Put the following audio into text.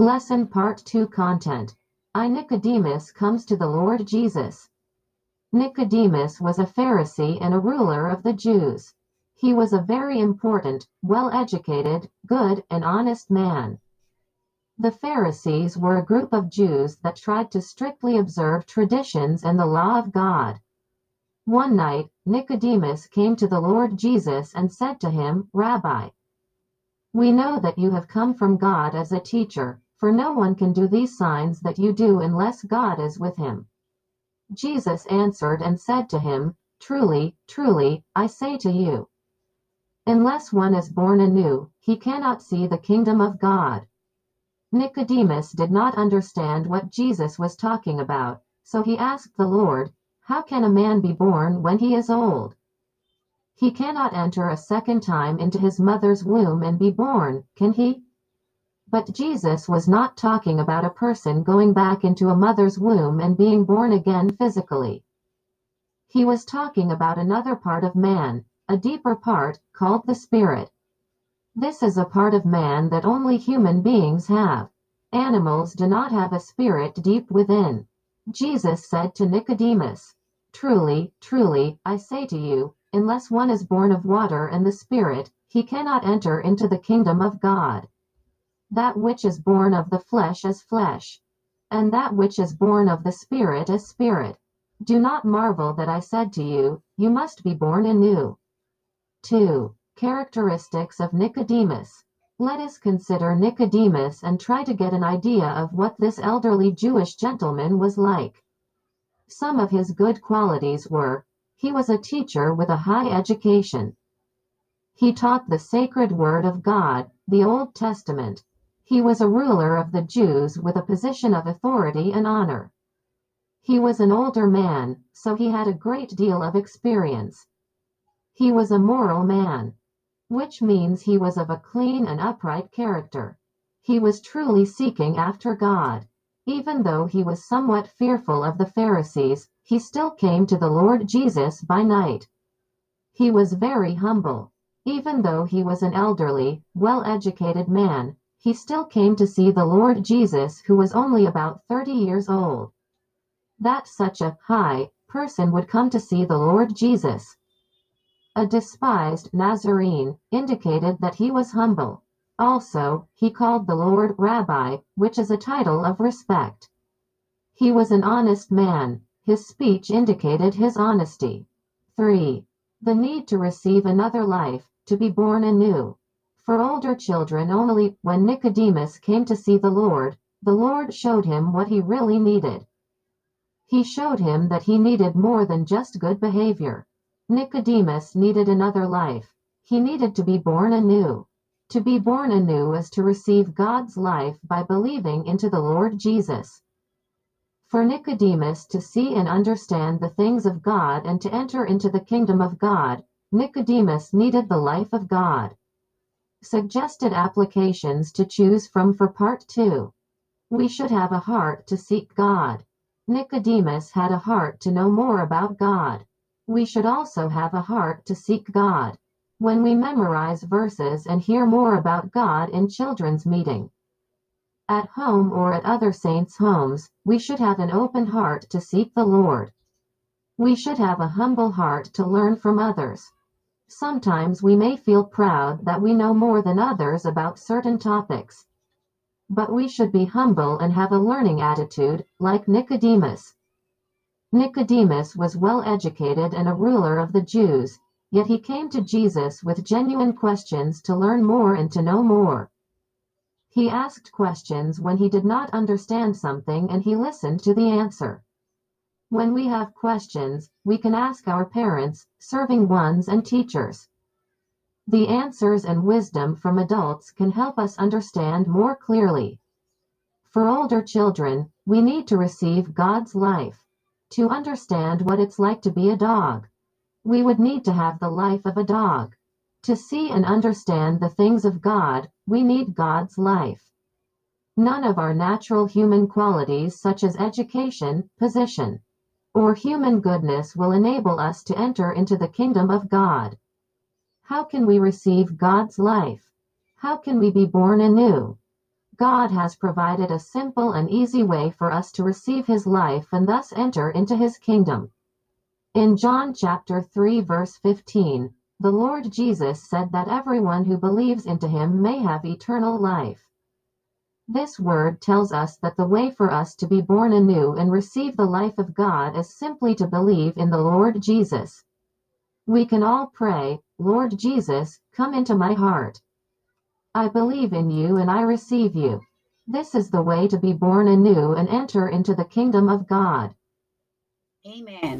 Lesson Part 2 Content I Nicodemus comes to the Lord Jesus. Nicodemus was a Pharisee and a ruler of the Jews. He was a very important, well educated, good, and honest man. The Pharisees were a group of Jews that tried to strictly observe traditions and the law of God. One night, Nicodemus came to the Lord Jesus and said to him, Rabbi, we know that you have come from God as a teacher, for no one can do these signs that you do unless God is with him. Jesus answered and said to him, Truly, truly, I say to you, unless one is born anew, he cannot see the kingdom of God. Nicodemus did not understand what Jesus was talking about, so he asked the Lord, How can a man be born when he is old? He cannot enter a second time into his mother's womb and be born, can he? But Jesus was not talking about a person going back into a mother's womb and being born again physically. He was talking about another part of man, a deeper part, called the spirit. This is a part of man that only human beings have. Animals do not have a spirit deep within. Jesus said to Nicodemus, Truly, truly, I say to you, unless one is born of water and the Spirit, he cannot enter into the kingdom of God. That which is born of the flesh is flesh, and that which is born of the Spirit is spirit. Do not marvel that I said to you, You must be born anew. 2. Characteristics of Nicodemus. Let us consider Nicodemus and try to get an idea of what this elderly Jewish gentleman was like. Some of his good qualities were he was a teacher with a high education. He taught the sacred word of God, the Old Testament. He was a ruler of the Jews with a position of authority and honor. He was an older man, so he had a great deal of experience. He was a moral man, which means he was of a clean and upright character. He was truly seeking after God. Even though he was somewhat fearful of the Pharisees, he still came to the Lord Jesus by night. He was very humble. Even though he was an elderly, well educated man, he still came to see the Lord Jesus who was only about 30 years old. That such a high person would come to see the Lord Jesus. A despised Nazarene indicated that he was humble. Also, he called the Lord Rabbi, which is a title of respect. He was an honest man, his speech indicated his honesty. 3. The need to receive another life, to be born anew. For older children only, when Nicodemus came to see the Lord, the Lord showed him what he really needed. He showed him that he needed more than just good behavior. Nicodemus needed another life. He needed to be born anew. To be born anew is to receive God's life by believing into the Lord Jesus. For Nicodemus to see and understand the things of God and to enter into the kingdom of God, Nicodemus needed the life of God. Suggested applications to choose from for part 2. We should have a heart to seek God. Nicodemus had a heart to know more about God. We should also have a heart to seek God. When we memorize verses and hear more about God in children's meeting, at home or at other saints' homes, we should have an open heart to seek the Lord. We should have a humble heart to learn from others. Sometimes we may feel proud that we know more than others about certain topics. But we should be humble and have a learning attitude, like Nicodemus. Nicodemus was well educated and a ruler of the Jews, yet he came to Jesus with genuine questions to learn more and to know more. He asked questions when he did not understand something and he listened to the answer. When we have questions, we can ask our parents, serving ones, and teachers. The answers and wisdom from adults can help us understand more clearly. For older children, we need to receive God's life. To understand what it's like to be a dog, we would need to have the life of a dog. To see and understand the things of God, we need God's life. None of our natural human qualities such as education, position, or human goodness will enable us to enter into the kingdom of God. How can we receive God's life? How can we be born anew? God has provided a simple and easy way for us to receive his life and thus enter into his kingdom. In John chapter 3 verse 15, the Lord Jesus said that everyone who believes into him may have eternal life. This word tells us that the way for us to be born anew and receive the life of God is simply to believe in the Lord Jesus. We can all pray, Lord Jesus, come into my heart. I believe in you and I receive you. This is the way to be born anew and enter into the kingdom of God. Amen.